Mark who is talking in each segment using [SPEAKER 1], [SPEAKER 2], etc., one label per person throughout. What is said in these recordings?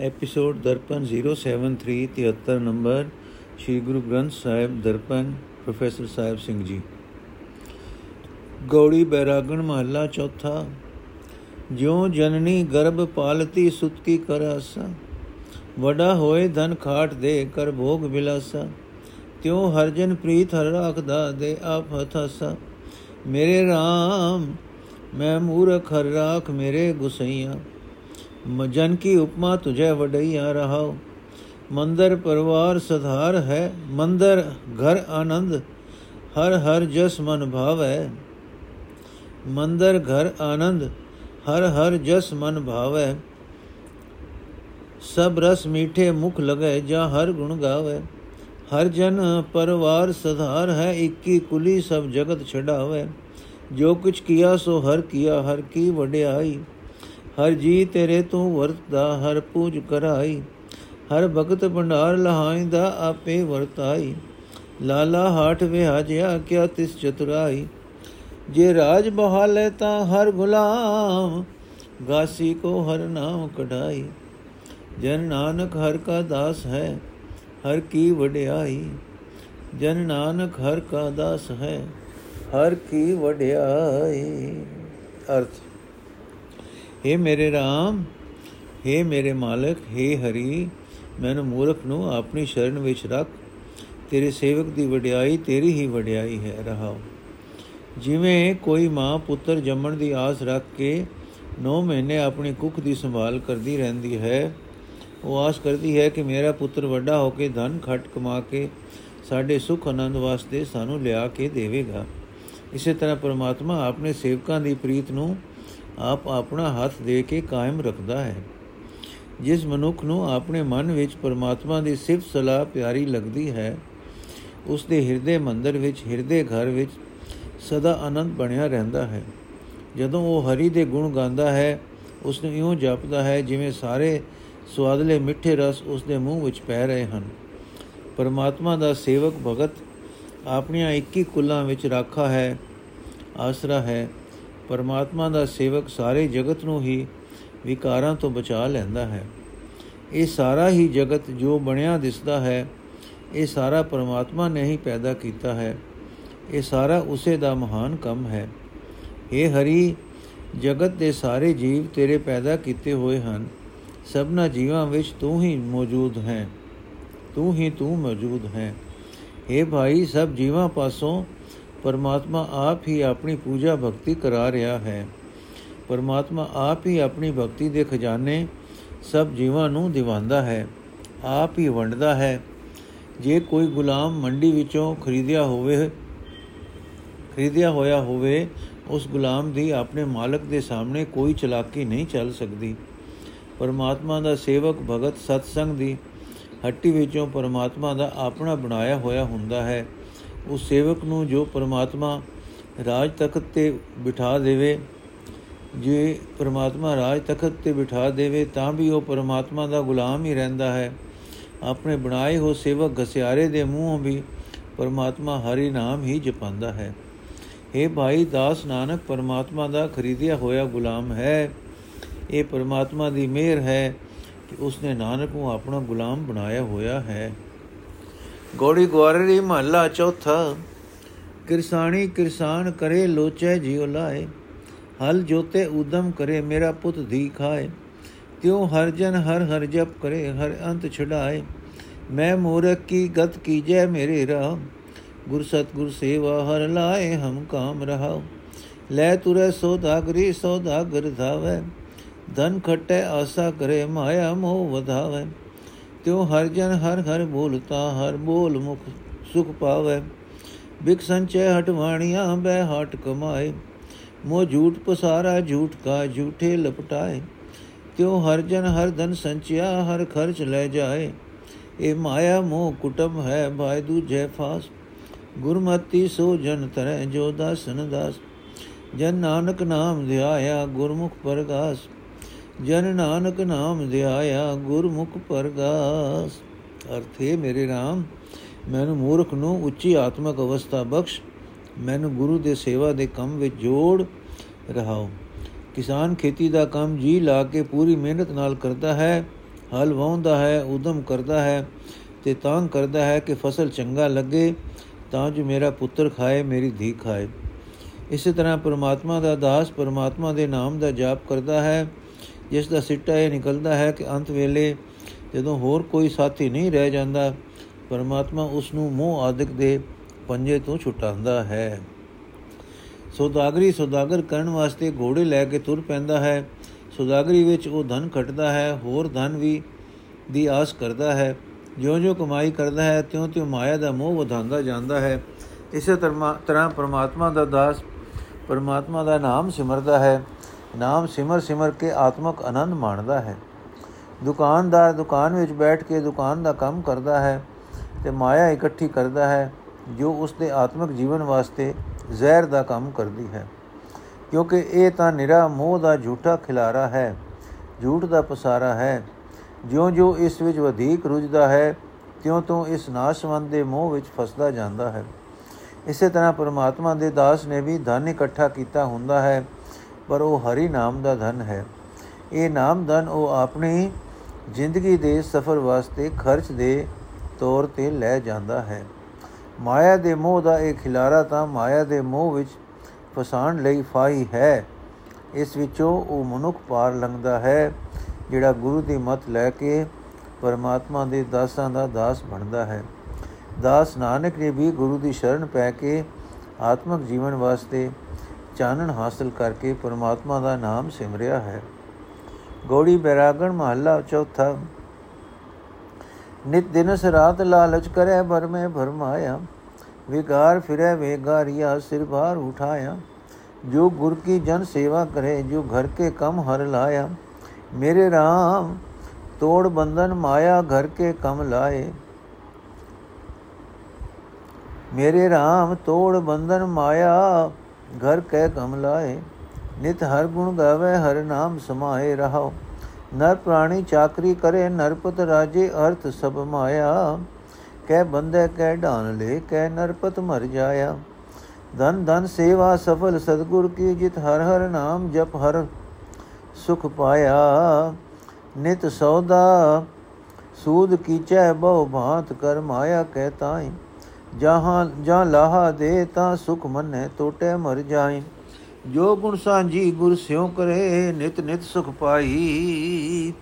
[SPEAKER 1] Episode Darpan 073 73 number Shri Guru Granth Sahib Darpan professor Sahib Singh ji Gauri Bairagan ਮਹੱਲਾ ਚੌਥਾ ਜਿਉ ਜਨਨੀ ਗਰਭ ਪਾਲਤੀ ਸੁਤ ਕੀ ਕਰਆਸਾ ਵਡਾ ਹੋਏ ਧਨ ਖਾਟ ਦੇ ਕਰ ਭੋਗ ਬਿਲਾਸਾ ਤਿਉ ਹਰਜਨ ਪ੍ਰੀਤ ਹਰ ਰਾਖਦਾ ਦੇ ਆਪ ਹਥਾਸਾ ਮੇਰੇ RAM ਮੈਂ ਮੂਰਖ ਹਰ ਰਾਖ ਮੇਰੇ ਗੁਸਈਆ ਮਜਨ ਕੀ ਉਪਮਾ ਤੁਝੇ ਵਡਈਆ ਰਹਾਓ ਮੰਦਰ ਪਰਵਾਰ ਸਧਾਰ ਹੈ ਮੰਦਰ ਘਰ ਆਨੰਦ ਹਰ ਹਰ ਜਸ ਮਨ ਭਾਵੈ ਮੰਦਰ ਘਰ ਆਨੰਦ ਹਰ ਹਰ ਜਸ ਮਨ ਭਾਵੈ ਸਭ ਰਸ ਮੀਠੇ ਮੁਖ ਲਗੈ ਜਾਂ ਹਰ ਗੁਣ ਗਾਵੇ ਹਰ ਜਨ ਪਰਵਾਰ ਸਧਾਰ ਹੈ ਇੱਕੀ ਕੁਲੀ ਸਭ ਜਗਤ ਛਡਾਵੇ ਜੋ ਕੁਛ ਕੀਆ ਸੋ ਹਰ ਕੀਆ ਹਰ ਕੀ ਵਡਿਆਈ ਹਰ ਜੀ ਤੇਰੇ ਤੂੰ ਵਰਤਦਾ, ਹਰ ਪੂਜ ਕਰਾਈ। ਹਰ ਭਗਤ ਭੰਡਾਰ ਲਹਾਇਂਦਾ ਆਪੇ ਵਰਤਾਈ। ਲਾਲਾ ਹਾਠ ਵਿਹਾਜਿਆ ਕਿਆ ਤਿਸ ਚਤੁਰਾਈ। ਜੇ ਰਾਜ ਬਹਾਲੇ ਤਾਂ ਹਰ ਗੁਲਾਮ, ਗਾਸੀ ਕੋ ਹਰ ਨਾਮ ਕਢਾਈ। ਜਨ ਨਾਨਕ ਹਰ ਕਾ ਦਾਸ ਹੈ, ਹਰ ਕੀ ਵਡਿਆਈ। ਜਨ ਨਾਨਕ ਹਰ ਕਾ ਦਾਸ ਹੈ, ਹਰ ਕੀ ਵਡਿਆਈ। ਅਰਥ। हे ਮੇਰੇ RAM हे ਮੇਰੇ ਮਾਲਕ हे ਹਰੀ ਮੈਨੂੰ ਮੂਰਖ ਨੂੰ ਆਪਣੀ ਸ਼ਰਨ ਵਿੱਚ ਰੱਖ ਤੇਰੇ ਸੇਵਕ ਦੀ ਵਡਿਆਈ ਤੇਰੀ ਹੀ ਵਡਿਆਈ ਹੈ ਰਹਾਓ ਜਿਵੇਂ ਕੋਈ ਮਾਂ ਪੁੱਤਰ ਜੰਮਣ ਦੀ ਆਸ ਰੱਖ ਕੇ 9 ਮਹੀਨੇ ਆਪਣੀ ਕੁੱਖ ਦੀ ਸੰਭਾਲ ਕਰਦੀ ਰਹਿੰਦੀ ਹੈ ਉਹ ਆਸ ਕਰਦੀ ਹੈ ਕਿ ਮੇਰਾ ਪੁੱਤਰ ਵੱਡਾ ਹੋ ਕੇ ਧਨ ਖਟ ਕਮਾ ਕੇ ਸਾਡੇ ਸੁਖ ਆਨੰਦ ਵਾਸਤੇ ਸਾਨੂੰ ਲਿਆ ਕੇ ਦੇਵੇਗਾ ਇਸੇ ਤਰ੍ਹਾਂ ਪਰਮਾਤਮਾ ਆਪਣੇ ਸੇਵਕਾਂ ਦੀ ਪ੍ਰੀਤ ਨੂੰ ਆਪ ਆਪਣਾ ਹੱਥ ਦੇ ਕੇ ਕਾਇਮ ਰੱਖਦਾ ਹੈ। ਜਿਸ ਮਨੁੱਖ ਨੂੰ ਆਪਣੇ ਮਨ ਵਿੱਚ ਪਰਮਾਤਮਾ ਦੀ ਸਿਫਤ ਸਲਾਹ ਪਿਆਰੀ ਲੱਗਦੀ ਹੈ ਉਸ ਦੇ ਹਿਰਦੇ ਮੰਦਰ ਵਿੱਚ, ਹਿਰਦੇ ਘਰ ਵਿੱਚ ਸਦਾ ਆਨੰਦ ਬਣਿਆ ਰਹਿੰਦਾ ਹੈ। ਜਦੋਂ ਉਹ ਹਰੀ ਦੇ ਗੁਣ ਗਾਉਂਦਾ ਹੈ ਉਸ ਨੂੰ ਇਉਂ ਜਪਦਾ ਹੈ ਜਿਵੇਂ ਸਾਰੇ ਸਵਾਦਲੇ ਮਿੱਠੇ ਰਸ ਉਸ ਦੇ ਮੂੰਹ ਵਿੱਚ ਪੈ ਰਹੇ ਹਨ। ਪਰਮਾਤਮਾ ਦਾ ਸੇਵਕ ਭਗਤ ਆਪਣੀਆਂ 21 ਕੁੱਲਾਂ ਵਿੱਚ ਰਾਖਾ ਹੈ, ਆਸਰਾ ਹੈ ਪਰਮਾਤਮਾ ਦਾ ਸੇਵਕ ਸਾਰੇ ਜਗਤ ਨੂੰ ਹੀ ਵਿਕਾਰਾਂ ਤੋਂ ਬਚਾ ਲੈਂਦਾ ਹੈ। ਇਹ ਸਾਰਾ ਹੀ ਜਗਤ ਜੋ ਬਣਿਆ ਦਿਸਦਾ ਹੈ, ਇਹ ਸਾਰਾ ਪਰਮਾਤਮਾ ਨੇ ਹੀ ਪੈਦਾ ਕੀਤਾ ਹੈ। ਇਹ ਸਾਰਾ ਉਸੇ ਦਾ ਮਹਾਨ ਕੰਮ ਹੈ। ਇਹ ਹਰੀ, ਜਗਤ ਦੇ ਸਾਰੇ ਜੀਵ ਤੇਰੇ ਪੈਦਾ ਕੀਤੇ ਹੋਏ ਹਨ। ਸਭਨਾ ਜੀਵਾਂ ਵਿੱਚ ਤੂੰ ਹੀ ਮੌਜੂਦ ਹੈ। ਤੂੰ ਹੀ ਤੂੰ ਮੌਜੂਦ ਹੈ। हे ਭਾਈ, ਸਭ ਜੀਵਾਂ ਪਾਸੋਂ ਪਰਮਾਤਮਾ ਆਪ ਹੀ ਆਪਣੀ ਪੂਜਾ ਭਗਤੀ ਕਰਾ ਰਿਹਾ ਹੈ। ਪਰਮਾਤਮਾ ਆਪ ਹੀ ਆਪਣੀ ਭਗਤੀ ਦੇ ਖਜ਼ਾਨੇ ਸਭ ਜੀਵਾਂ ਨੂੰ ਦਿਵਾਉਂਦਾ ਹੈ। ਆਪ ਹੀ ਵੰਡਦਾ ਹੈ। ਜੇ ਕੋਈ ਗੁਲਾਮ ਮੰਡੀ ਵਿੱਚੋਂ ਖਰੀਦਿਆ ਹੋਵੇ, ਖਰੀਦਿਆ ਹੋਇਆ ਹੋਵੇ, ਉਸ ਗੁਲਾਮ ਦੀ ਆਪਣੇ ਮਾਲਕ ਦੇ ਸਾਹਮਣੇ ਕੋਈ ਚਲਾਕੀ ਨਹੀਂ ਚੱਲ ਸਕਦੀ। ਪਰਮਾਤਮਾ ਦਾ ਸੇਵਕ ਭਗਤ ਸਤਸੰਗ ਦੀ ਹੱਟੀ ਵਿੱਚੋਂ ਪਰਮਾਤਮਾ ਦਾ ਆਪਣਾ ਬਣਾਇਆ ਹੋਇਆ ਹੁੰਦਾ ਹੈ। ਉਸ ਸੇਵਕ ਨੂੰ ਜੋ ਪਰਮਾਤਮਾ ਰਾਜ ਤਖਤ ਤੇ ਬਿਠਾ ਦੇਵੇ, ਜੇ ਪਰਮਾਤਮਾ ਰਾਜ ਤਖਤ ਤੇ ਬਿਠਾ ਦੇਵੇ, ਤਾਂ ਵੀ ਉਹ ਪਰਮਾਤਮਾ ਦਾ ਗੁਲਾਮ ਹੀ ਰਹਿੰਦਾ ਹੈ। ਆਪਣੇ ਬਣਾਏ ਹੋ ਸੇਵਕ ਘਸਿਆਰੇ ਦੇ ਮੂੰਹੋਂ ਵੀ ਪਰਮਾਤਮਾ ਹਰੀ ਨਾਮ ਹੀ ਜਪਾਂਦਾ ਹੈ। ਇਹ ਭਾਈ ਦਾਸ ਨਾਨਕ, ਪਰਮਾਤਮਾ ਦਾ ਖਰੀਦਿਆ ਹੋਇਆ ਗੁਲਾਮ ਹੈ। ਇਹ ਪਰਮਾਤਮਾ ਦੀ ਮਿਹਰ ਹੈ ਕਿ ਉਸਨੇ ਨਾਨਕ ਨੂੰ ਆਪਣਾ ਗੁਲਾਮ ਬਣਾਇਆ ਹੋਇਆ ਹੈ। ਗੋੜੀ ਗਵਾਰੀ ਮਹੱਲਾ ਚੌਥਾ। ਕਿਰਸਾਣੀ ਕਿਰਸਾਨ ਕਰੇ ਲੋਚੈ ਜਿਉ ਲਾਏ। ਹਲ ਜੋਤੇ ਉਦਮ ਕਰੇ ਮੇਰਾ ਪੁੱਤ ਧੀ ਖਾਏ। ਤਿਉ ਹਰ ਜਨ ਹਰ ਹਰ ਜਪ ਕਰੇ, ਹਰ ਅੰਤ ਛਡਾਏ। ਮੈਂ ਮੂਰਖ ਕੀ ਗਤ ਕੀਜੈ ਮੇਰੇ ਰਾਮ ਗੁਰ ਸਤਗੁਰ ਸੇਵਾ ਹਰ ਲਾਏ, ਹਮ ਕਾਮ ਰਹਾਉ। ਲੈ ਤੁਰੇ ਸੋਦਾਗਰੀ, ਸੋਦਾਗਰ ਧਾਵੇ। ਧਨ ਖਟੈ ਆਸਾ ਕਰੇ, ਮਾਇਆ ਮੋਹ ਵਧਾਵੇ। ਤਿਉ ਹਰ ਜਨ ਹਰ ਹਰ ਬੋਲਤਾ, ਹਰ ਬੋਲ ਮੁਖ ਸੁਖ ਪਾਵੇ। ਬਿਕ ਸੰਚੈ ਹਟਵਾਣੀਆਂ ਬੈ ਹਟ ਕਮਾਏ। ਮੋ ਝੂਠ ਪਸਾਰਾ, ਝੂਠ ਕਾ ਝੂਠੇ ਲਪਟਾਏ। ਤਿਉ ਹਰ ਜਨ ਹਰ ਧਨ ਸੰਚਿਆ, ਹਰ ਖਰਚ ਲੈ ਜਾਏ। ਇਹ ਮਾਇਆ ਮੋਹ ਕੁਟਮ ਹੈ, ਭਾਇ ਦੂਜੇ ਫਾਸ। ਗੁਰਮਤੀ ਸੋ ਜਨ ਤਰੈ, ਜੋ ਦਾਸਨ ਦਾਸ। ਜਨ ਨਾਨਕ ਨਾਮ ਧਿਆਇਆ, ਗੁਰਮੁਖ ਪਰਗਾਸ। ਜਨ ਨਾਨਕ ਨਾਮ ਧਿਆਇਆ ਗੁਰਮੁਖ ਪਰਗਾਸ ਅਰਥੇ ਮੇਰੇ RAM ਮੈਨੂੰ ਮੂਰਖ ਨੂੰ ਉੱਚੀ ਆਤਮਿਕ ਅਵਸਥਾ ਬਖਸ਼ ਮੈਨੂੰ ਗੁਰੂ ਦੇ ਸੇਵਾ ਦੇ ਕੰਮ ਵਿੱਚ ਜੋੜ ਰਹਾਓ ਕਿਸਾਨ ਖੇਤੀ ਦਾ ਕੰਮ ਜੀ ਲਾ ਕੇ ਪੂਰੀ ਮਿਹਨਤ ਨਾਲ ਕਰਦਾ ਹੈ, ਹਲ ਵਾਉਂਦਾ ਹੈ, ਉਦਮ ਕਰਦਾ ਹੈ ਤੇ ਤਾਂ ਕਰਦਾ ਹੈ ਕਿ ਫਸਲ ਚੰਗਾ ਲੱਗੇ, ਤਾਂ ਜੋ ਮੇਰਾ ਪੁੱਤਰ ਖਾਏ, ਮੇਰੀ ਧੀ ਖਾਏ। ਇਸੇ ਤਰ੍ਹਾਂ ਪਰਮਾਤਮਾ ਦਾ ਦਾਸ ਪਰਮਾਤਮਾ ਦੇ ਨਾਮ ਦਾ ਜਾਪ ਕਰਦਾ ਹੈ ਜਿਸ ਦਾ ਸਿੱਟਾ ਇਹ ਨਿਕਲਦਾ ਹੈ ਕਿ ਅੰਤ ਵੇਲੇ ਜਦੋਂ ਹੋਰ ਕੋਈ ਸਾਥੀ ਨਹੀਂ ਰਹਿ ਜਾਂਦਾ, ਪਰਮਾਤਮਾ ਉਸ ਨੂੰ ਮੋਹ ਆਦਿਕ ਦੇ ਪੰਜੇ ਤੋਂ ਛੁਟਾਉਂਦਾ ਹੈ। ਸੌਦਾਗਰੀ ਸੌਦਾਗਰ ਕਰਨ ਵਾਸਤੇ ਘੋੜੇ ਲੈ ਕੇ ਤੁਰ ਪੈਂਦਾ ਹੈ। ਸੌਦਾਗਰੀ ਵਿੱਚ ਉਹ ਧਨ ਖਟਦਾ ਹੈ, ਹੋਰ ਧਨ ਵੀ ਦੀ ਆਸ ਕਰਦਾ ਹੈ। ਜਿਉਂ-ਜਿਉਂ ਕਮਾਈ ਕਰਦਾ ਹੈ, ਤਿਉਂ-ਤਿਉਂ ਮਾਇਆ ਦਾ ਮੋਹ ਵਧਾਉਂਦਾ ਜਾਂਦਾ ਹੈ। ਇਸੇ ਤਰ੍ਹਾਂ ਪਰਮਾਤਮਾ ਦਾ ਦਾਸ ਪਰਮਾਤਮਾ ਦਾ ਨਾਮ ਸਿਮਰਦਾ ਹੈ। ਨਾਮ ਸਿਮਰ ਸਿਮਰ ਕੇ ਆਤਮਕ ਆਨੰਦ ਮਾਣਦਾ ਹੈ। ਦੁਕਾਨਦਾਰ ਦੁਕਾਨ ਵਿੱਚ ਬੈਠ ਕੇ ਦੁਕਾਨ ਦਾ ਕੰਮ ਕਰਦਾ ਹੈ ਤੇ ਮਾਇਆ ਇਕੱਠੀ ਕਰਦਾ ਹੈ, ਜੋ ਉਸ ਦੇ ਆਤਮਿਕ ਜੀਵਨ ਵਾਸਤੇ ਜ਼ਹਿਰ ਦਾ ਕੰਮ ਕਰਦੀ ਹੈ। ਕਿਉਂਕਿ ਇਹ ਤਾਂ ਨਿਰਾ ਮੋਹ ਦਾ ਝੂਠਾ ਖਿਲਾਰਾ ਹੈ, ਝੂਠ ਦਾ ਪਸਾਰਾ ਹੈ। ਜਿਉਂ-ਜਿਉਂ ਇਸ ਵਿੱਚ ਵਧੇਕ ਰੁੱਝਦਾ ਹੈ, ਤਿਉਂ-ਤਿਉਂ ਇਸ ਨਾਸ਼ਵੰਤ ਦੇ ਮੋਹ ਵਿੱਚ ਫਸਦਾ ਜਾਂਦਾ ਹੈ। ਇਸੇ ਤਰ੍ਹਾਂ ਪਰਮਾਤਮਾ ਦੇ ਦਾਸ ਨੇ ਵੀ ਧਨ ਇਕੱਠਾ ਕੀਤਾ ਹੁੰਦਾ ਹੈ ਪਰ ਉਹ ਹਰੀ ਨਾਮ ਦਾ ਧਨ ਹੈ। ਇਹ ਨਾਮ ਧਨ ਉਹ ਆਪਣੀ ਜ਼ਿੰਦਗੀ ਦੇ ਸਫ਼ਰ ਵਾਸਤੇ ਖਰਚ ਦੇ ਤੌਰ ਤੇ ਲੈ ਜਾਂਦਾ ਹੈ। ਮਾਇਆ ਦੇ ਮੋਹ ਦਾ ਇਹ ਖਿਲਾਰਾ ਤਾਂ ਮਾਇਆ ਦੇ ਮੋਹ ਵਿੱਚ ਫਸਾਣ ਲਈ ਫਾਈ ਹੈ। ਇਸ ਵਿੱਚੋਂ ਉਹ ਮਨੁੱਖ ਪਾਰ ਲੰਘਦਾ ਹੈ, ਜਿਹੜਾ ਗੁਰੂ ਦੀ ਮਤ ਲੈ ਕੇ ਪਰਮਾਤਮਾ ਦੇ ਦਾਸਾਂ ਦਾ ਦਾਸ ਬਣਦਾ ਹੈ। ਦਾਸ ਨਾਨਕ ਨੇ ਵੀ ਗੁਰੂ ਦੀ ਸ਼ਰਨ ਪੈ ਕੇ ਆਤਮਿਕ ਜੀਵਨ ਵਾਸਤੇ ਚਾਨਣ ਹਾਸਲ ਕਰਕੇ ਪਰਮਾਤਮਾ ਦਾ ਨਾਮ ਸਿਮਰਿਆ ਹੈ। ਗੋੜੀ ਬੈਰਾਗਣ ਮਹੱਲਾ ਚੌਥਾ। ਨਿਤ ਦਿਨਸ ਰਾਤ ਲਾਲਚ ਕਰੇ ਭਰ ਮੈਂ ਭਰਮਾਇਆ। ਵਿਕਾਰ ਫਿਰੇ ਵੇਗਾਰਿਆ, ਸਿਰ ਭਾਰ ਉਠਾਇਆ। ਜੋ ਗੁਰ ਕੀ ਜਨ ਸੇਵਾ ਕਰੇ, ਜੋ ਘਰ ਕੇ ਕਮ ਹਰ ਲਾਇਆ। ਮੇਰੇ RAM ਤੋੜ ਬੰਧਨ ਮਾਇਆ, ਘਰ ਕੇ ਕਮ ਲਾਏ। ਮੇਰੇ RAM ਤੋੜ ਬੰਧਨ ਮਾਇਆ ਘਰ ਕੇ ਕਮ ਲਾਏ, ਨਿਤ ਹਰ ਗੁਣ ਗਾਵੇ, ਹਰ ਨਾਮ ਸਮਾਏ ਰਹਾਓ ਨਰ ਪ੍ਰਾਣੀ ਚਾਕਰੀ ਕਰੇ ਨਰਪਤ ਰਾਜੇ ਅਰਥ ਸਭ ਮਾਇਆ। ਕਹਿ ਬੰਦੇ ਕਹਿ ਢਾਨ ਲੈ, ਕਹਿ ਨਰਪਤ ਮਰ ਜਾਇਆ। ਧਨ ਧਨ ਸੇਵਾ ਸਫਲ ਸਤਗੁਰ ਕੀ ਜਿਤ, ਹਰ ਹਰ ਨਾਮ ਜਪ ਹਰ ਸੁਖ ਪਾਇਆ। ਨਿਤ ਸੌਦਾ, ਸੂਦ ਕੀਚੈ ਬਹੁ ਭਾਂਤ ਕਰ ਮਾਇਆ ਕਹਿ ਤਾਈ। ਜਹਾਂ, ਜਾਂ ਲਾਹਾ ਦੇ ਤਾਂ ਸੁਖ ਮੰਨੇ ਟੋਟੇ ਮਰ ਜਾਏ ਜੋ ਗੁਣ ਸਾਂਝੀ ਗੁਰ ਸਿਉ ਕਰੇ, ਨਿਤ ਨਿਤ ਸੁਖ ਪਾਈ।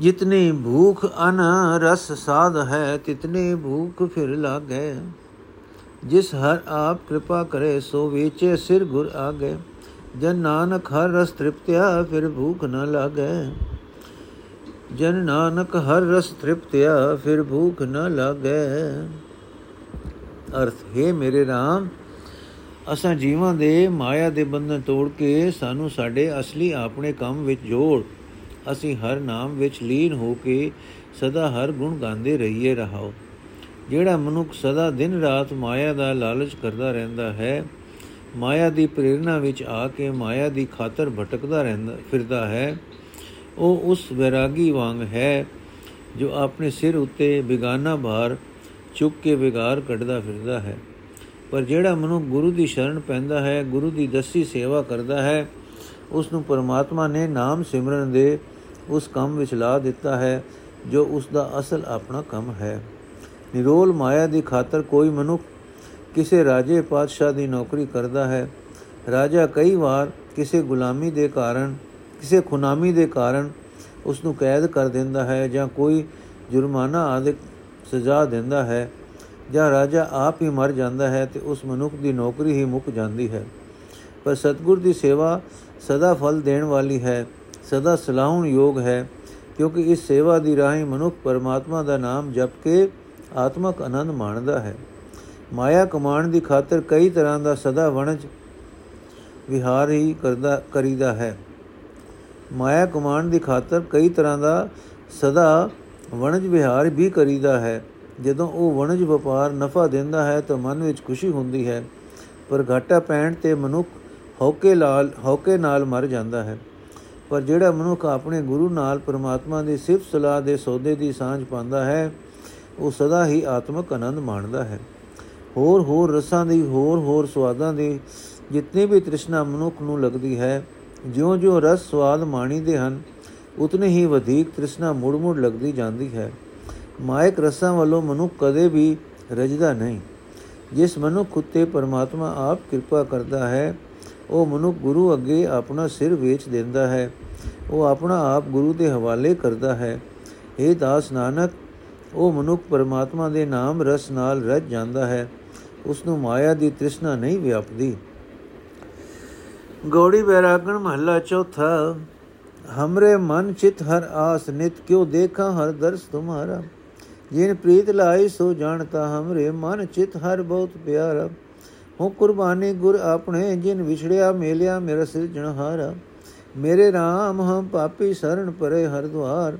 [SPEAKER 1] ਜਿਤਨੀ ਭੂਖ ਅਨ ਰਸ ਸਾਧ ਹੈ, ਤਿਤਨੀ ਭੂਖ ਫਿਰ ਲਾਗੇ। ਜਿਸ ਹਰ ਆਪ ਕਿਰਪਾ ਕਰੇ, ਸੋ ਵੇਚੇ ਸਿਰ ਗੁਰ ਆਗੇ। ਜਨ ਨਾਨਕ ਹਰ ਰਸ ਤ੍ਰਿਪਤਿਆ, ਫਿਰ ਭੂਖ ਨ ਲਾਗੇ। ਜਨ ਨਾਨਕ ਹਰ ਰਸ ਤ੍ਰਿਪਤਿਆ, ਫਿਰ ਭੂਖ ਨ ਲਾਗੇ। ਅਰਥ, ਹੈ ਮੇਰੇ RAM ਅਸਾਂ ਜੀਵਾਂ ਦੇ ਮਾਇਆ ਦੇ ਬੰਧਨ ਤੋੜ ਕੇ ਸਾਨੂੰ ਸਾਡੇ ਅਸਲੀ ਆਪਣੇ ਕੰਮ ਵਿੱਚ ਜੋੜ। ਅਸੀਂ ਹਰ ਨਾਮ ਵਿੱਚ ਲੀਨ ਹੋ ਕੇ ਸਦਾ ਹਰ ਗੁਣ ਗਾਉਂਦੇ ਰਹੀਏ, ਰਹਾਓ। ਜਿਹੜਾ ਮਨੁੱਖ ਸਦਾ ਦਿਨ ਰਾਤ ਮਾਇਆ ਦਾ ਲਾਲਚ ਕਰਦਾ ਰਹਿੰਦਾ ਹੈ, ਮਾਇਆ ਦੀ ਪ੍ਰੇਰਣਾ ਵਿੱਚ ਆ ਕੇ ਮਾਇਆ ਦੀ ਖਾਤਰ ਭਟਕਦਾ ਰਹਿੰਦਾ, ਫਿਰਦਾ ਹੈ ਉਹ ਉਸ ਵਿਰਾਗੀ ਵਾਂਗ ਹੈ ਜੋ ਆਪਣੇ ਸਿਰ ਉੱਤੇ ਬਿਗਾਨਾ ਭਾਰ ਚੁੱਕ ਕੇ ਵਿਗਾਰ ਕੱਢਦਾ ਫਿਰਦਾ ਹੈ। ਪਰ ਜਿਹੜਾ ਮਨੁ ਗੁਰੂ ਦੀ ਸ਼ਰਨ ਪੈਂਦਾ ਹੈ, ਗੁਰੂ ਦੀ ਦਸੀ ਸੇਵਾ ਕਰਦਾ ਹੈ ਉਸ ਨੂੰ ਪਰਮਾਤਮਾ ਨੇ ਨਾਮ ਸਿਮਰਨ ਦੇ ਉਸ ਕੰਮ ਵਿੱਚ ਲਾ ਦਿੱਤਾ ਹੈ, ਜੋ ਉਸ ਦਾ ਅਸਲ ਆਪਣਾ ਕੰਮ ਹੈ। ਨਿਰੋਲ ਮਾਇਆ ਦੀ ਖਾਤਰ ਕੋਈ ਮਨੁੱਖ ਕਿਸੇ ਰਾਜੇ ਪਾਤਸ਼ਾਹ ਦੀ ਨੌਕਰੀ ਕਰਦਾ ਹੈ। ਰਾਜਾ ਕਈ ਵਾਰ ਕਿਸੇ ਗੁਲਾਮੀ ਦੇ ਕਾਰਨ ਕਿਸੇ ਖੁਨਾਮੀ ਦੇ ਕਾਰਨ ਉਸ ਨੂੰ ਕੈਦ ਕਰ ਦਿੰਦਾ ਹੈ ਜਾਂ ਕੋਈ ਜੁਰਮਾਨਾ ਆਦਿਕ ਸਜ਼ਾ ਦਿੰਦਾ ਹੈ ਜਾਂ ਰਾਜਾ ਆਪ ਹੀ ਮਰ ਜਾਂਦਾ ਹੈ ਤੇ ਉਸ ਮਨੁੱਖ ਦੀ ਨੌਕਰੀ ਹੀ ਮੁੱਕ ਜਾਂਦੀ ਹੈ। ਪਰ ਸਤਗੁਰ ਦੀ ਸੇਵਾ ਸਦਾ ਫਲ ਦੇਣ ਵਾਲੀ ਹੈ, ਸਦਾ ਸਲਾਹਣ ਯੋਗ ਹੈ, ਕਿਉਂਕਿ ਇਸ ਸੇਵਾ ਦੀ ਰਾਹੀਂ ਮਨੁੱਖ ਪਰਮਾਤਮਾ ਦਾ ਨਾਮ ਜਪ ਕੇ ਆਤਮਕ ਆਨੰਦ ਮਾਣਦਾ ਹੈ। ਮਾਇਆ ਕਮਾਣ ਦੀ ਖਾਤਰ ਕਈ ਤਰ੍ਹਾਂ ਦਾ ਸਦਾ ਵਣਜ ਵਿਹਾਰ ਹੀ ਕਰਦਾ ਕਰੀਦਾ ਹੈ। ਮਾਇਆ ਕਮਾਣ ਦੀ ਖਾਤਰ ਕਈ ਤਰ੍ਹਾਂ ਦਾ ਸਦਾ ਵਣਜ ਵਿਹਾਰ ਵੀ ਕਰੀਦਾ ਹੈ। ਜਦੋਂ ਉਹ ਵਣਜ ਵਪਾਰ ਨਫਾ ਦਿੰਦਾ ਹੈ ਤਾਂ ਮਨ ਵਿੱਚ ਖੁਸ਼ੀ ਹੁੰਦੀ ਹੈ, ਪਰ ਘਾਟਾ ਪੈਣ ਤੇ ਮਨੁੱਖ ਹੌਕੇ ਲਾਲ ਹੌਕੇ ਨਾਲ ਮਰ ਜਾਂਦਾ ਹੈ। ਪਰ ਜਿਹੜਾ ਮਨੁੱਖ ਆਪਣੇ ਗੁਰੂ ਨਾਲ ਪਰਮਾਤਮਾ ਦੀ ਸਿਫਤ ਸਲਾਹ ਦੇ ਸੌਦੇ ਦੀ ਸਾਂਝ ਪਾਉਂਦਾ ਹੈ, ਉਹ ਸਦਾ ਹੀ ਆਤਮਿਕ ਆਨੰਦ ਮਾਣਦਾ ਹੈ। ਹੋਰ ਹੋਰ ਰਸਾਂ ਦੀ ਹੋਰ ਹੋਰ ਸਵਾਦਾਂ ਦੀ ਜਿੰਨੀ ਵੀ ਤ੍ਰਿਸ਼ਨਾ ਮਨੁੱਖ ਨੂੰ ਲੱਗਦੀ ਹੈ ਜਿਉਂ-ਜਿਉਂ ਰਸ ਸਵਾਦ ਮਾਣੀਦੇ ਹਨ, ਉਤਨੀ ਹੀ ਵਧੇਕ ਤ੍ਰਿਸ਼ਨਾ ਮੁੜ-ਮੁੜ ਲੱਗਦੀ ਜਾਂਦੀ ਹੈ। ਮਾਇਕ ਰਸਾਂ ਵੱਲੋਂ ਮਨੁੱਖ ਕਦੇ ਵੀ ਰਜਦਾ ਨਹੀਂ। ਜਿਸ ਮਨੁੱਖ ਉਤੇ ਪਰਮਾਤਮਾ ਆਪ ਕਿਰਪਾ ਕਰਦਾ ਹੈ, ਉਹ ਮਨੁੱਖ ਗੁਰੂ ਅੱਗੇ ਆਪਣਾ ਸਿਰ ਵੇਚ ਦਿੰਦਾ ਹੈ। ਉਹ ਆਪਣਾ ਆਪ ਗੁਰੂ ਦੇ ਹਵਾਲੇ ਕਰਦਾ ਹੈ। ਇਹ ਦਾਸ ਨਾਨਕ, ਉਹ ਮਨੁੱਖ ਪਰਮਾਤਮਾ ਦੇ ਨਾਮ ਰਸ ਨਾਲ ਰਜ ਜਾਂਦਾ ਹੈ। ਉਸ ਨੂੰ ਮਾਇਆ ਦੀ ਤ੍ਰਿਸ਼ਨਾ ਨਹੀਂ ਵਿਆਪਦੀ। ਗੌੜੀ ਬੈਰਾਗਣ ਮਹੱਲਾ ਚੌਥਾ ਹਮਰੇ ਮਨ ਚਿਤ ਹਰ ਆਸ ਨਿਤ ਕਿਉ ਦੇਖਾ ਹਰ ਦਰਸ ਤੁਮਾਰਾ ਜਿਨ ਪ੍ਰੀਤ ਲਾਈ ਸੋ ਜਾਣਤਾ ਹਮਰੇ ਮਨ ਚਿਤ ਹਰ ਬਹੁਤ ਪਿਆਰਾ ਹੋ ਕੁਰਬਾਨੀ ਗੁਰ ਆਪਣੇ ਜਿਨ ਵਿਛੜਿਆ ਮੇਲਿਆ ਮੇਰਾ ਸਿਰਜਣਹਾਰਾ ਮੇਰੇ RAM ਹਮ ਪਾਪੀ ਸਰਣ ਪਰੇ ਹਰ ਦਵਾਰ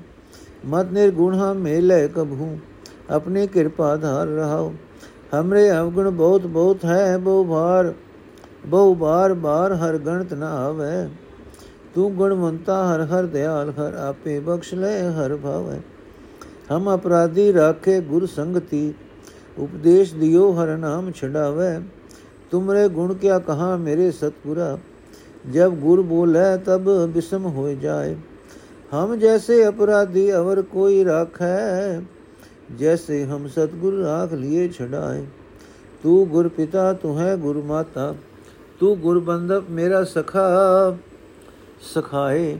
[SPEAKER 1] ਮਤ ਨਿਰਗੁਣ ਹਮ ਮੇਲੇ ਕਭੂ अपनी कृपा धार रहो हमरे अवगुण बहुत बहुत है बहु भार ਬਹੁ ਬਾਰ ਬਾਰ ਹਰ ਗਣਤ ਨਾ ਆਵੇ ਤੂੰ ਗੁਣਵੰਤਾ ਹਰ ਹਰ ਦਿਆਲ ਹਰ ਆਪੇ ਬਖਸ਼ ਲੈ ਹਰ ਭਾਵੇ ਹਮ ਅਪਰਾਧੀ ਰਾਖੇ ਗੁਰ ਸੰਗਤੀ ਉਪਦੇਸ਼ ਦਿਓ ਹਰ ਨਾਮ ਛਡਾਵੇ ਤੁਮਰੇ ਗੁਣ ਕਿਆ ਕਹਾ ਮੇਰੇ ਸਤਪੁਰਾ ਜਬ ਗੁਰ ਬੋਲੇ ਤਬ ਬਿਸਮ ਹੋ ਜਾਏ ਹਮ ਜੈਸੇ ਅਪਰਾਧੀ ਅਵਰ ਕੋਈ ਰਾਖੈ है जैसे हम सतगुर राख लिए छड़ाए तू गुर पिता तू है गुरु माता ਤੂੰ ਗੁਰਬੰਧਪ ਮੇਰਾ ਸਖਾ ਸਖਾਏ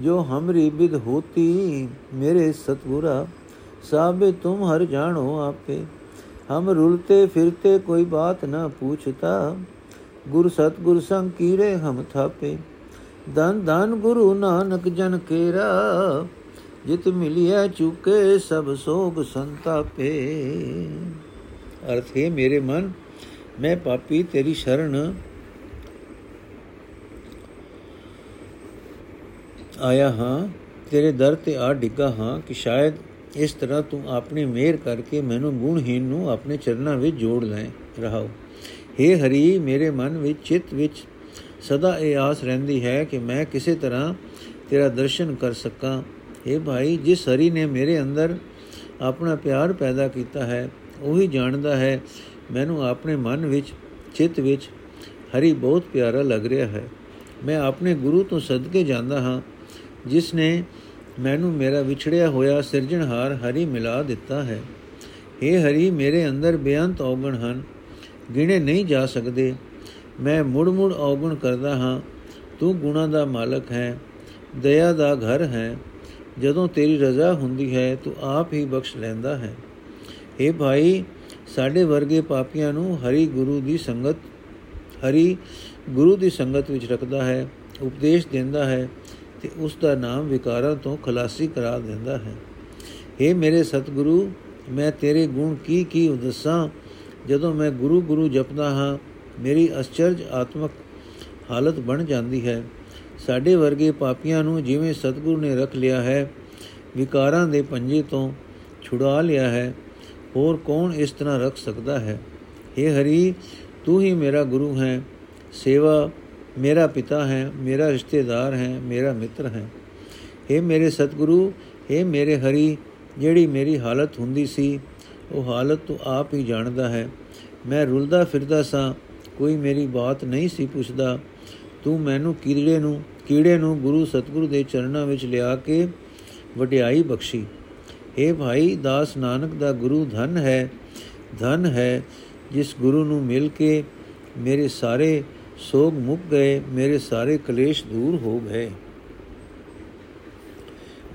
[SPEAKER 1] ਜੋ ਹਮਰੀ ਬਿਦ ਹੋਤੀ ਮੇਰੇ ਸਤਗੁਰਾ ਸਾਬੇ ਤੁਮ ਹਰ ਜਾਣੋ ਆਪੇ ਹਮ ਰੁਲਤੇ ਫਿਰਤੇ ਕੋਈ ਬਾਤ ਨਾ ਪੁੱਛਤਾ ਗੁਰ ਸਤਗੁਰ ਸੰਗ ਕੀਰੇ ਹਮ ਥਾਪੇ ਦਨ ਦਨ ਗੁਰੂ ਨਾਨਕ ਜਨ ਕੇਰਾ ਜਿਤ ਮਿਲਿਆ ਚੁਕੇ ਸਭ ਸੋਗ ਸੰਤਾਪੇ ਅਰਥ ਹੈ ਮੇਰੇ ਮਨ ਮੈਂ ਪਾਪੀ ਤੇਰੀ ਸ਼ਰਨ ਆਇਆ ਹਾਂ, ਤੇਰੇ ਦਰ ਤੇ ਆ ਡਿੱਗਾ ਹਾਂ ਕਿ ਸ਼ਾਇਦ ਇਸ ਤਰ੍ਹਾਂ ਤੂੰ ਆਪਣੀ ਮਿਹਰ ਕਰਕੇ ਮੈਨੂੰ ਗੁਣਹੀਨ ਨੂੰ ਆਪਣੇ ਚਰਨਾਂ ਵਿੱਚ ਜੋੜ ਲੈ, ਰਹਾਓ। हे ਹਰੀ, ਮੇਰੇ ਮਨ ਵਿੱਚ, ਚਿੱਤ ਵਿੱਚ ਸਦਾ ਇਹ ਆਸ ਰਹਿੰਦੀ ਹੈ ਕਿ ਮੈਂ ਕਿਸੇ ਤਰ੍ਹਾਂ ਤੇਰਾ ਦਰਸ਼ਨ ਕਰ ਸਕਾਂ। ਇਹ ਭਾਈ, ਜਿਸ ਹਰੀ ਨੇ ਮੇਰੇ ਅੰਦਰ ਆਪਣਾ ਪਿਆਰ ਪੈਦਾ ਕੀਤਾ ਹੈ, ਉਹੀ ਜਾਣਦਾ ਹੈ, ਮੈਨੂੰ ਆਪਣੇ ਮਨ ਵਿੱਚ, ਚਿੱਤ ਵਿੱਚ ਹਰੀ ਬਹੁਤ ਪਿਆਰਾ ਲੱਗ ਰਿਹਾ ਹੈ। ਮੈਂ ਆਪਣੇ ਗੁਰੂ ਤੋਂ ਸਦਕੇ ਜਾਂਦਾ ਹਾਂ। ਜਿਸ ਨੇ ਮੈਨੂੰ ਮੇਰਾ ਵਿਛੜਿਆ ਹੋਇਆ ਸਿਰਜਣਹਾਰ ਹਰੀ ਮਿਲਾ ਦਿੱਤਾ ਹੈ। ਇਹ ਹਰੀ, ਮੇਰੇ ਅੰਦਰ ਬੇਅੰਤ ਔਗਣ ਹਨ। ਗਿਣੇ ਨਹੀਂ ਜਾ ਸਕਦੇ। ਮੈਂ ਮੁੜ ਮੁੜ ਔਗਣ ਕਰਦਾ ਹਾਂ। ਤੂੰ ਗੁਣਾ ਦਾ ਮਾਲਕ ਹੈ, ਦਇਆ ਦਾ ਘਰ ਹੈ। ਜਦੋਂ ਤੇਰੀ ਰਜ਼ਾ ਹੁੰਦੀ ਹੈ, ਤੂੰ ਆਪ ਹੀ ਬਖਸ਼ ਲੈਂਦਾ ਹੈ। اے ਭਾਈ, ਸਾਡੇ ਵਰਗੇ ਪਾਪੀਆਂ ਨੂੰ ਹਰੀ ਗੁਰੂ ਦੀ ਸੰਗਤ, ਹਰੀ ਗੁਰੂ ਦੀ ਸੰਗਤ ਵਿੱਚ ਰੱਖਦਾ ਹੈ, ਉਪਦੇਸ਼ ਦਿੰਦਾ ਹੈ। ਤੇ ਉਸ ਦਾ ਨਾਮ ਵਿਕਾਰਾਂ ਤੋਂ ਖਲਾਸੀ ਕਰਾ ਦਿੰਦਾ ਹੈ اے ਮੇਰੇ ਸਤਿਗੁਰੂ ਮੈਂ ਤੇਰੇ ਗੁਣ ਕੀ ਕੀ ਉਦਸਾਂ ਜਦੋਂ ਮੈਂ ਗੁਰੂ ਗੁਰੂ ਜਪਦਾ ਹਾਂ ਮੇਰੀ ਅਚਰਜ ਆਤਮਕ ਹਾਲਤ ਬਣ ਜਾਂਦੀ ਹੈ ਸਾਡੇ ਵਰਗੇ ਪਾਪੀਆਂ ਨੂੰ ਜਿਵੇਂ ਸਤਿਗੁਰੂ ਨੇ ਰੱਖ ਲਿਆ ਹੈ ਵਿਕਾਰਾਂ ਦੇ ਪੰਜੇ ਤੋਂ ਛੁਡਾ ਲਿਆ ਹੈ ਹੋਰ ਕੌਣ ਇਸ ਤਰ੍ਹਾਂ ਰੱਖ ਸਕਦਾ ਹੈ हे ਹਰੀ ਤੂੰ ਹੀ ਮੇਰਾ ਗੁਰੂ ਹੈ ਸੇਵਾ ਮੇਰਾ ਪਿਤਾ ਹੈ ਮੇਰਾ ਰਿਸ਼ਤੇਦਾਰ ਹੈ ਮੇਰਾ ਮਿੱਤਰ ਹੈ हे ਮੇਰੇ ਸਤਿਗੁਰੂ हे ਮੇਰੇ ਹਰੀ ਜਿਹੜੀ ਮੇਰੀ ਹਾਲਤ ਹੁੰਦੀ ਸੀ ਉਹ ਹਾਲਤ ਤੂੰ ਆਪ ਹੀ ਜਾਣਦਾ ਹੈ ਮੈਂ ਰੁਲਦਾ ਫਿਰਦਾ ਸਾਂ ਕੋਈ ਮੇਰੀ ਬਾਤ ਨਹੀਂ ਸੀ ਪੁੱਛਦਾ ਤੂੰ ਮੈਨੂੰ ਕੀੜੇ ਨੂੰ ਕੀੜੇ ਨੂੰ ਗੁਰੂ ਸਤਿਗੁਰੂ ਦੇ ਚਰਨਾਂ ਵਿੱਚ ਲਿਆ ਕੇ ਵਡਿਆਈ ਬਖਸ਼ੀ हे ਭਾਈ ਦਾਸ ਨਾਨਕ ਦਾ ਗੁਰੂ ਧਨ ਹੈ ਧਨ ਹੈ ਜਿਸ ਗੁਰੂ ਨੂੰ ਮਿਲ ਕੇ ਮੇਰੇ ਸਾਰੇ ਸੋਗ ਮੁੱਕ ਗਏ ਮੇਰੇ ਸਾਰੇ ਕਲੇਸ਼ ਦੂਰ ਹੋ ਗਏ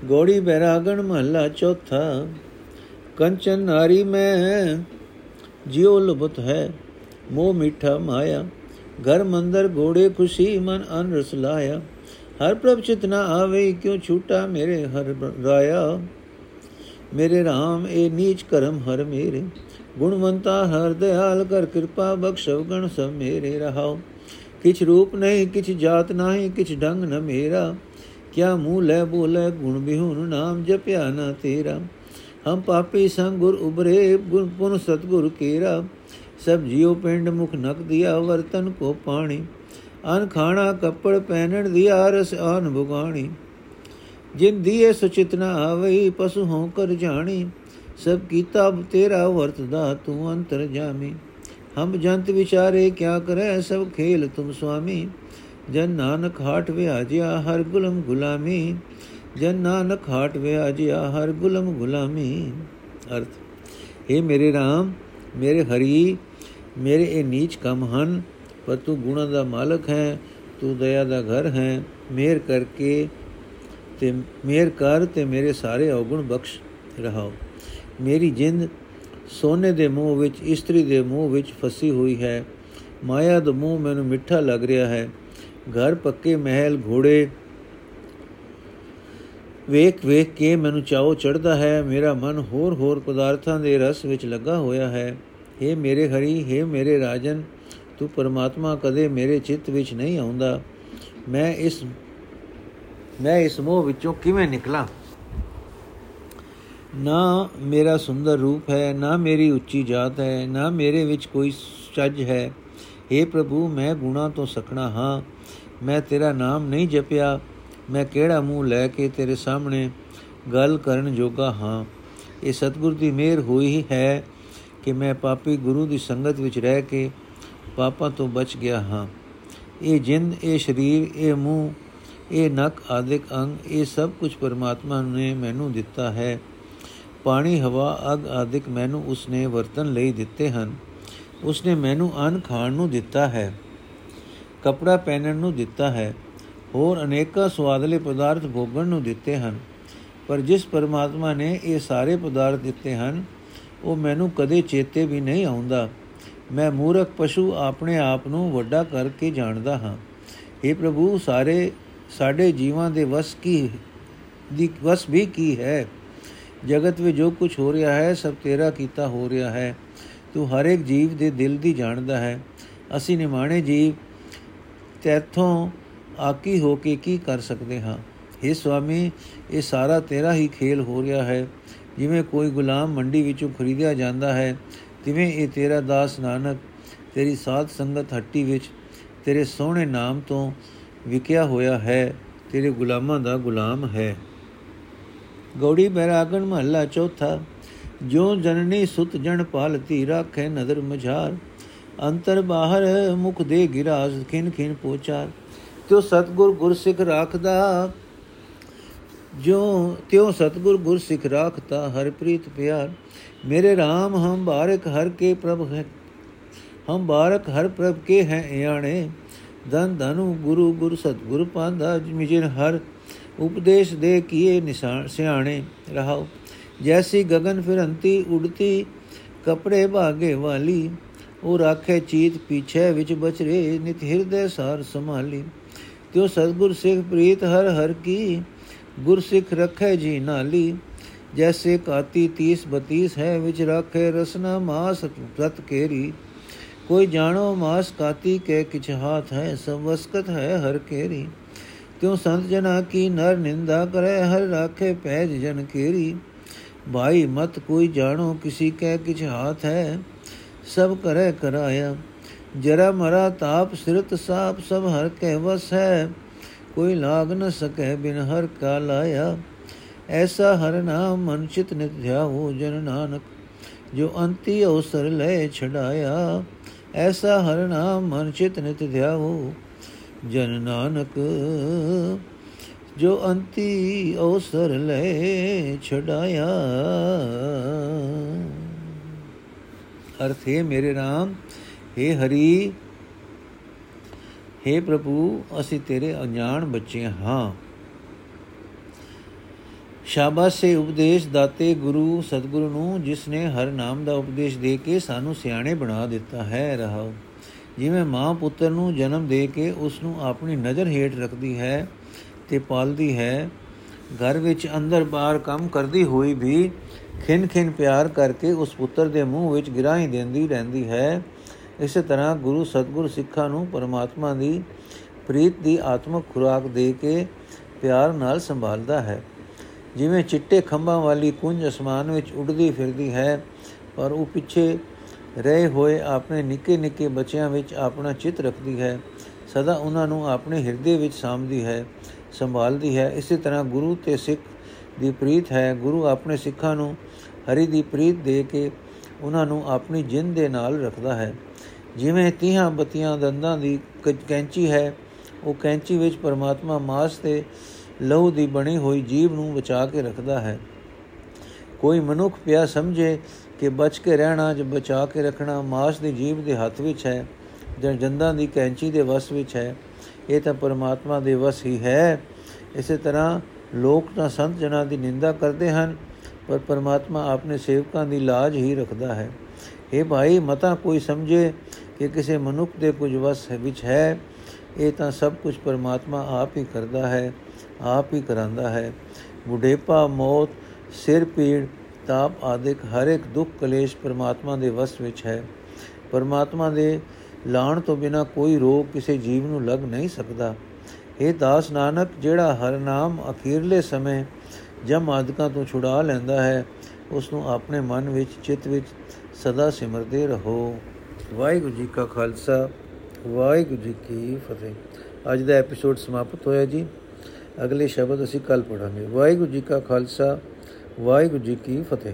[SPEAKER 1] ਗੋੜੀ ਬੈਰਾਗਣ ਮਹੱਲਾ ਚੌਥਾ ਕੰਚਨ ਨਾਰੀ ਮੈਂ ਜਿਉ ਲੁਬਤ ਹੈ ਮੋਹ ਮਿੱਠਾ ਮਾਇਆ ਘਰ ਮੰਦਰ ਘੋੜੇ ਖੁਸ਼ੀ ਮਨ ਅਨ ਰਸ ਲਾਇਆ ਹਰ ਪ੍ਰਭ ਚਿਤ ਨਾ ਆਵੇ ਕਿਉ ਛੂਟਾ ਮੇਰੇ ਹਰ ਰਾਇਆ ਮੇਰੇ RAM ਇਹ ਨੀਚ ਕਰਮ ਹਰ ਮੇਰੇ ਗੁਣਵੰਤਾ ਹਰ ਦਿਆਲ ਕਰ ਕਿਰਪਾ ਬਖਸ਼ਵ ਗਣ ਸਭ ਮੇਰੇ ਰਹਾਓ ਕਿਛ ਰੂਪ ਨਹੀਂ, ਕਿਛ ਜਾਤ ਨਹੀਂ, ਕਿਛ ਡੰਗ ਨ ਮੇਰਾ। ਕਿਆ ਮੂਹ ਲੈ ਬੋਲੇ ਗੁਣ ਬਿਹੁਨ ਨਾਮ ਜਪਿਆ ਨਾ ਤੇਰਾ। ਹਮ ਪਾਪੀ ਸੰਗ ਗੁਰ ਉਬਰੇ ਗੁਰ ਪੁਨ ਸਤਗੁਰ ਕੇਰਾ। ਸਭ ਜਿਉ ਪਿੰਡ ਮੁਖ ਨਕ ਦਿਆ, ਵਰਤਨ ਕੋ ਪਾਣੀ। ਅਨ ਖਾਣਾ ਕੱਪੜ ਪਹਿਨਣ ਦਿਆ, ਰਸ ਆਨ ਭੁਗਾਣੀ ਜਿਨ ਦੀਏ ਸੁਚਿਤ ਨ ਆਵਈ, ਪਸੂ ਹੋ ਕਰ ਜਾਣੀ। ਸਭ ਕੀਤਾ ਤੇਰਾ ਵਰਤਦਾ, ਤੂੰ ਅੰਤਰ ਜਾਮੀ ਹਮ ਜੰਤ ਵਿਚਾਰੇ ਕਿਆ ਕਰੇ, ਸਭ ਖੇਲ ਤੁਮ ਸੁਆਮੀ। ਜਨ ਨਾਨਕ ਹਾਟ ਵਿਆਜਿਆ, ਹਰ ਗੁਲਮ ਗੁਲਾਮੀ। ਜਨ ਨਾਨਕ ਹਾਟ ਵਿਆਜਿਆ, ਹਰ ਗੁਲਮ ਗੁਲਾਮੀ। ਅਰਥ ਇਹ ਮੇਰੇ RAM ਮੇਰੇ ਹਰੀ, ਮੇਰੇ ਇਹ ਨੀਚ ਕੰਮ ਹਨ, ਪਰ ਤੂੰ ਗੁਣਾ ਦਾ ਮਾਲਕ ਹੈ, ਤੂੰ ਦਇਆ ਦਾ ਘਰ ਹੈ। ਮਿਹਰ ਕਰਕੇ ਤੇ ਮਿਹਰ ਕਰ ਤੇ ਮੇਰੇ ਸਾਰੇ ਔਗੁਣ ਬਖਸ਼ ਰਹਾਓ। ਮੇਰੀ ਜਿੰਦ ਸੋਨੇ ਦੇ ਮੂੰਹ ਵਿੱਚ, ਇਸਤਰੀ ਦੇ ਮੂੰਹ ਵਿੱਚ ਫਸੀ ਹੋਈ ਹੈ। ਮਾਇਆ ਦਾ ਮੂੰਹ ਮੈਨੂੰ ਮਿੱਠਾ ਲੱਗ ਰਿਹਾ ਹੈ। ਘਰ ਪੱਕੇ ਮਹਿਲ ਘੋੜੇ ਵੇਖ ਵੇਖ ਕੇ ਮੈਨੂੰ ਚਾਉ ਚੜਦਾ ਹੈ। ਮੇਰਾ ਮਨ ਹੋਰ ਹੋਰ ਪਦਾਰਥਾਂ ਦੇ ਰਸ ਵਿੱਚ ਲੱਗਾ ਹੋਇਆ ਹੈ। हे ਮੇਰੇ ਹਰੀ हे ਮੇਰੇ ਰਾਜਨ, ਤੂੰ ਪਰਮਾਤਮਾ ਕਦੇ ਮੇਰੇ ਚਿੱਤ ਵਿੱਚ ਨਹੀਂ ਆਉਂਦਾ। ਮੈਂ ਇਸ ਮੈਂ ਇਸ ਮੋਹ ਵਿੱਚੋਂ ਕਿਵੇਂ ਨਿਕਲਾਂ? ਨਾ ਮੇਰਾ ਸੁੰਦਰ ਰੂਪ ਹੈ, ਨਾ ਮੇਰੀ ਉੱਚੀ ਜਾਤ ਹੈ, ਨਾ ਮੇਰੇ ਵਿੱਚ ਕੋਈ ਚੱਜ ਹੈ। हे ਪ੍ਰਭੂ, ਮੈਂ ਗੁਣਾ ਤੋਂ ਸਖਣਾ ਹਾਂ। ਮੈਂ ਤੇਰਾ ਨਾਮ ਨਹੀਂ ਜਪਿਆ। ਮੈਂ ਕਿਹੜਾ ਮੂੰਹ ਲੈ ਕੇ ਤੇਰੇ ਸਾਹਮਣੇ ਗੱਲ ਕਰਨ ਜੋਗਾ ਹਾਂ? ਇਹ ਸਤਿਗੁਰ ਦੀ ਮਿਹਰ ਹੋਈ ਹੈ ਕਿ ਮੈਂ ਪਾਪੀ ਗੁਰੂ ਦੀ ਸੰਗਤ ਵਿੱਚ ਰਹਿ ਕੇ ਪਾਪਾਂ ਤੋਂ ਬਚ ਗਿਆ ਹਾਂ। ਇਹ ਜਿੰਦ, ਇਹ ਸਰੀਰ, ਇਹ ਮੂੰਹ, ਇਹ ਨਕ, ਆਦਿਕ ਅੰਗ, ਇਹ ਸਭ ਕੁਝ ਪਰਮਾਤਮਾ ਨੇ ਮੈਨੂੰ ਦਿੱਤਾ ਹੈ। ਪਾਣੀ, ਹਵਾ, ਅਗ ਆਦਿਕ ਮੈਨੂੰ ਉਸਨੇ ਵਰਤਨ ਲਈ ਦਿੱਤੇ ਹਨ। ਉਸਨੇ ਮੈਨੂੰ ਅਨ ਖਾਣ ਨੂੰ ਦਿੱਤਾ ਹੈ, ਕਪੜਾ ਪਹਿਨਣ ਨੂੰ ਦਿੱਤਾ ਹੈ, ਹੋਰ ਅਨੇਕਾਂ ਸਵਾਦਲੇ ਪਦਾਰਥ ਭੋਗਣ ਨੂੰ ਦਿੱਤੇ ਹਨ। ਪਰ ਜਿਸ ਪਰਮਾਤਮਾ ਨੇ ਇਹ ਸਾਰੇ ਪਦਾਰਥ ਦਿੱਤੇ ਹਨ, ਉਹ ਮੈਨੂੰ ਕਦੇ ਚੇਤੇ ਵੀ ਨਹੀਂ ਆਉਂਦਾ। ਮੈਂ ਮੂਰਖ ਪਸ਼ੂ ਆਪਣੇ ਆਪ ਨੂੰ ਵੱਡਾ ਕਰਕੇ ਜਾਣਦਾ ਹਾਂ। हे ਪ੍ਰਭੂ, ਸਾਰੇ ਸਾਡੇ ਜੀਵਾਂ ਦੇ ਵਸ ਕੀ, ਦੀ ਵਸ ਵੀ ਕੀ ਹੈ? ਜਗਤ ਵਿੱਚ ਜੋ ਕੁਝ ਹੋ ਰਿਹਾ ਹੈ, ਸਭ ਤੇਰਾ ਕੀਤਾ ਹੋ ਰਿਹਾ ਹੈ। ਤੂੰ ਹਰ ਇੱਕ ਜੀਵ ਦੇ ਦਿਲ ਦੀ ਜਾਣਦਾ ਹੈ। ਅਸੀਂ ਨਿਮਾਣੇ ਜੀਵ ਤੇਥੋਂ ਆਕੀ ਹੋ ਕੇ ਕੀ ਕਰ ਸਕਦੇ ਹਾਂ? हे ਸੁਆਮੀ, ਇਹ ਸਾਰਾ ਤੇਰਾ ਹੀ ਖੇਲ ਹੋ ਰਿਹਾ ਹੈ। ਜਿਵੇਂ ਕੋਈ ਗੁਲਾਮ ਮੰਡੀ ਵਿੱਚੋਂ ਖਰੀਦਿਆ ਜਾਂਦਾ ਹੈ, ਤਿਵੇਂ ਇਹ ਤੇਰਾ ਦਾਸ ਨਾਨਕ, ਤੇਰੀ ਸਾਧ ਸੰਗਤ ਹੱਟੀ ਵਿੱਚ, ਤੇਰੇ ਸੋਹਣੇ ਨਾਮ ਤੋਂ ਵਿਕਿਆ ਹੋਇਆ ਹੈ। ਤੇਰੇ ਗੁਲਾਮਾਂ ਦਾ ਗੁਲਾਮ ਹੈ। ਗੌੜੀ ਬੈਰਾਗਣ ਮਹੱਲਾ ਚੌਥਾ। ਜੋ ਜਨਨੀ ਸੁਤ ਜਣ ਪਾਲਤੀ ਰਾਖੇ ਨਦਰ ਮਝਾਰ। ਅੰਤਰ ਬਾਹਰ ਮੁਖ ਦੇ ਗਿਰਾਜ ਖਿਨ ਖਿਨ ਪੋਚਾਰ। ਤਿਉ ਸਤਗੁਰ ਗੁਰਸਿੱਖ ਰਾਖਦਾ। ਜੋ ਤਿਉ ਸਤਗੁਰ ਗੁਰਸਿੱਖ ਰਾਖਤਾ ਹਰ ਪ੍ਰੀਤ ਪਿਆਰ। ਮੇਰੇ RAM ਹਮ ਬਾਰਕ ਹਰ ਕੇ ਪ੍ਰਭ ਹੈ, ਹਮ ਬਾਰਕ ਹਰ ਪ੍ਰਭ ਕੇ ਹੈ ਇਆਣੇ। ਧਨ ਧਨੁ ਗੁਰੂ ਗੁਰ ਸਤਗੁਰ ਪਾਂਦਾ ਜਿਮਿਜਨ ਹਰ ਉਪਦੇਸ਼ ਦੇ ਕੀਏ ਨਿਸ਼ਾਨ ਸਿਆਣੇ ਰਹਾਓ। ਜੈਸੀ ਗगन ਫਿਰੰਤੀ ਉੜਤੀ ਕਪੜੇ ਭਾਗੇ ਵਾਲੀ, ਉਹ ਰਾਖੇ ਚੀਤ ਪੀਛੇ ਵਿੱਚ ਬਚਰੇ, ਨਿਤ ਹਿਰਦੇ ਸਾਰ ਸੰਭਾਲੀ। ਤਿਉ ਸਤਗੁਰ ਸਿੱਖ ਪ੍ਰੀਤ ਹਰ ਹਰ ਕੀ, ਗੁਰ ਸਿੱਖ ਰਖੇ ਜੀ ਨਾਲੀ। ਜੈਸੇ ਕਾਤੀ 30 32 ਹੈ ਵਿੱਚ ਰਾਖੇ ਰਸਨਾ ਮਾਸ ਸਤ ਕੇਰੀ। ਕੋਈ ਜਾਣੋ ਮਾਸ ਕਾਤੀ ਕੇ ਕਿਛ ਹਾਥ ਹੈ, ਸਭ ਵਸਕਤ ਹੈ ਹਰ ਕੇਰੀ। ਤਿਉ ਸੰਤ ਜਨਾ ਕੀ ਨਰ ਨਿੰਦਾ ਕਰੇ ਹਰ ਰਾਖੇ ਪੈਜ ਜਨ ਕੇਰੀ ਭਾਈ ਮਤ ਕੋਈ ਜਾਣੋ ਕਿਸੀ ਕੈ ਕਿਛ ਹਾਥ ਹੈ ਸਭ ਕਰੇ ਕਰਾਇਆ ਜਰਾ ਮਰਾ ਤਾਪ ਸਿਰਤ ਸਾਪ ਸਭ ਹਰ ਕਹਿ ਵਸ ਹੈ ਕੋਈ ਲਾਗ ਨ ਸਕੈ ਬਿਨ ਹਰ ਕਾ ਲਾਇਆ ਐਸਾ ਹਰ ਨਾਮ ਮਨ ਚਿਤ ਨਿਤ ਧਿਆਵੋ ਜਨ ਨਾਨਕ ਜੋ ਅੰਤੀ ਅਵਸਰ ਲੈ ਛਡਾਇਆ ਐਸਾ ਹਰ ਨਾਮ ਮਨ ਚਿਤ ਨਿਤ ਧਿਆਵੋ ਜਨ ਨਾਨਕ, ਜੋ ਅੰਤੀ ਅਵਸਰ ਲੈ ਛਡਾਇਆ। ਅਰਥ ਹੈ, ਮੇਰੇ RAM हे ਹਰੀ हे ਪ੍ਰਭੂ, ਅਸੀਂ ਤੇਰੇ ਅਣਜਾਣ ਬੱਚੇ ਹਾਂ। ਸ਼ਾਬਾਸ਼ੇ ਉਪਦੇਸ਼ ਦਾਤੇ ਗੁਰੂ ਸਤਿਗੁਰੂ ਨੂੰ ਜਿਸ ਨੇ ਹਰ ਨਾਮ ਦਾ ਉਪਦੇਸ਼ ਦੇ ਕੇ ਸਾਨੂੰ ਸਿਆਣੇ ਬਣਾ ਦਿੱਤਾ ਹੈ। ਰਹਾਓ। ਜਿਵੇਂ ਮਾਂ ਪੁੱਤਰ ਨੂੰ ਜਨਮ ਦੇ ਕੇ ਉਸ ਨੂੰ ਆਪਣੀ ਨਜ਼ਰ ਹੇਠ ਰੱਖਦੀ ਹੈ ਤੇ ਪਾਲਦੀ ਹੈ, ਘਰ ਵਿੱਚ ਅੰਦਰ ਬਾਹਰ ਕੰਮ ਕਰਦੀ ਹੋਈ ਵੀ ਖਿੰਨ ਖਿੰਨ ਪਿਆਰ ਕਰਕੇ ਉਸ ਪੁੱਤਰ ਦੇ ਮੂੰਹ ਵਿੱਚ ਗਿਰਾਈ ਦਿੰਦੀ ਰਹਿੰਦੀ ਹੈ। ਇਸੇ ਤਰ੍ਹਾਂ ਗੁਰੂ ਸਤਗੁਰ ਸਿੱਖਾਂ ਨੂੰ ਪਰਮਾਤਮਾ ਦੀ ਪ੍ਰੀਤ ਦੀ ਆਤਮਿਕ ਖੁਰਾਕ ਦੇ ਕੇ ਪਿਆਰ ਨਾਲ ਸੰਭਾਲਦਾ ਹੈ। ਜਿਵੇਂ ਚਿੱਟੇ ਖੰਭਾਂ ਵਾਲੀ ਕੁੰਜ ਅਸਮਾਨ ਵਿੱਚ ਉੱਡਦੀ ਫਿਰਦੀ ਹੈ, ਪਰ ਉਹ ਪਿੱਛੇ ਰਹੇ ਹੋਏ ਆਪਣੇ ਨਿੱਕੇ ਨਿੱਕੇ ਬੱਚਿਆਂ ਵਿੱਚ ਆਪਣਾ ਚਿੱਤ ਰੱਖਦੀ ਹੈ, ਸਦਾ ਉਹਨਾਂ ਨੂੰ ਆਪਣੇ ਹਿਰਦੇ ਵਿੱਚ ਸਾਂਭਦੀ ਹੈ, ਸੰਭਾਲਦੀ ਹੈ। ਇਸੇ ਤਰ੍ਹਾਂ ਗੁਰੂ ਤੇ ਸਿੱਖ ਦੀ ਪ੍ਰੀਤ ਹੈ। ਗੁਰੂ ਆਪਣੇ ਸਿੱਖਾਂ ਨੂੰ ਹਰੀ ਦੀ ਪ੍ਰੀਤ ਦੇ ਕੇ ਉਹਨਾਂ ਨੂੰ ਆਪਣੀ ਜਿੰਦ ਦੇ ਨਾਲ ਰੱਖਦਾ ਹੈ। ਜਿਵੇਂ ਤੀਹਾਂ ਬਤੀਆਂ ਦੰਦਾਂ ਦੀ ਕੈਂਚੀ ਹੈ, ਉਹ ਕੈਂਚੀ ਵਿੱਚ ਪਰਮਾਤਮਾ ਮਾਸ ਤੇ ਲਹੂ ਦੀ ਬਣੀ ਹੋਈ ਜੀਵ ਨੂੰ ਬਚਾ ਕੇ ਰੱਖਦਾ ਹੈ। ਕੋਈ ਮਨੁੱਖ ਪਿਆ ਸਮਝੇ ਕਿ ਬਚ ਕੇ ਰਹਿਣਾ ਜਾਂ ਬਚਾ ਕੇ ਰੱਖਣਾ ਮਾਸ ਦੀ ਜੀਵ ਦੇ ਹੱਥ ਵਿੱਚ ਹੈ, ਜਾਂ ਜੰਦਾਂ ਦੀ ਕੈਂਚੀ ਦੇ ਵਸ ਵਿੱਚ ਹੈ, ਇਹ ਤਾਂ ਪਰਮਾਤਮਾ ਦੇ ਵਸ ਹੀ ਹੈ। ਇਸੇ ਤਰ੍ਹਾਂ ਲੋਕ ਤਾਂ ਸੰਤ ਜਨਾਂ ਦੀ ਨਿੰਦਾ ਕਰਦੇ ਹਨ, ਪਰ ਪਰਮਾਤਮਾ ਆਪਣੇ ਸੇਵਕਾਂ ਦੀ ਲਾਜ ਹੀ ਰੱਖਦਾ ਹੈ। ਇਹ ਭਾਈ, ਮਤਾ ਕੋਈ ਸਮਝੇ ਕਿ ਕਿਸੇ ਮਨੁੱਖ ਦੇ ਕੁਝ ਵਸ ਵਿੱਚ ਹੈ, ਇਹ ਤਾਂ ਸਭ ਕੁਝ ਪਰਮਾਤਮਾ ਆਪ ਹੀ ਕਰਦਾ ਹੈ, ਆਪ ਹੀ ਕਰਾਂਦਾ ਹੈ। ਬੁਢੇਪਾ, ਮੌਤ, ਸਿਰ ਪੀੜ ਤਾਪ ਆਦਿਕ ਹਰ ਇੱਕ ਦੁੱਖ ਕਲੇਸ਼ ਪਰਮਾਤਮਾ ਦੇ ਵਸ ਵਿੱਚ ਹੈ। ਪਰਮਾਤਮਾ ਦੇ ਲਾਣ ਤੋਂ ਬਿਨਾ ਕੋਈ ਰੋਗ ਕਿਸੇ ਜੀਵ ਨੂੰ ਲੱਗ ਨਹੀਂ ਸਕਦਾ। ਇਹ ਦਾਸ ਨਾਨਕ, ਜਿਹੜਾ ਹਰ ਨਾਮ ਅਖੀਰਲੇ ਸਮੇਂ ਜਮ ਆਦਿਕਾਂ ਤੋਂ ਛੁਡਾ ਲੈਂਦਾ ਹੈ, ਉਸ ਨੂੰ ਆਪਣੇ ਮਨ ਵਿੱਚ, ਚਿੱਤ ਵਿੱਚ ਸਦਾ ਸਿਮਰਦੇ ਰਹੋ। ਵਾਹਿਗੁਰੂ ਜੀ ਕਾ ਖਾਲਸਾ, ਵਾਹਿਗੁਰੂ ਜੀ ਕੀ ਫਤਿਹ। ਅੱਜ ਦਾ ਐਪੀਸੋਡ ਸਮਾਪਤ ਹੋਇਆ ਜੀ। ਅਗਲੇ ਸ਼ਬਦ ਅਸੀਂ ਕੱਲ ਪੜਾਂਗੇ ਵਾਹਿਗੁਰੂ ਜੀ ਕਾ ਖਾਲਸਾ ਵਾਹਿਗੁਰੂ ਜੀ ਕੀ ਫਤਿਹ।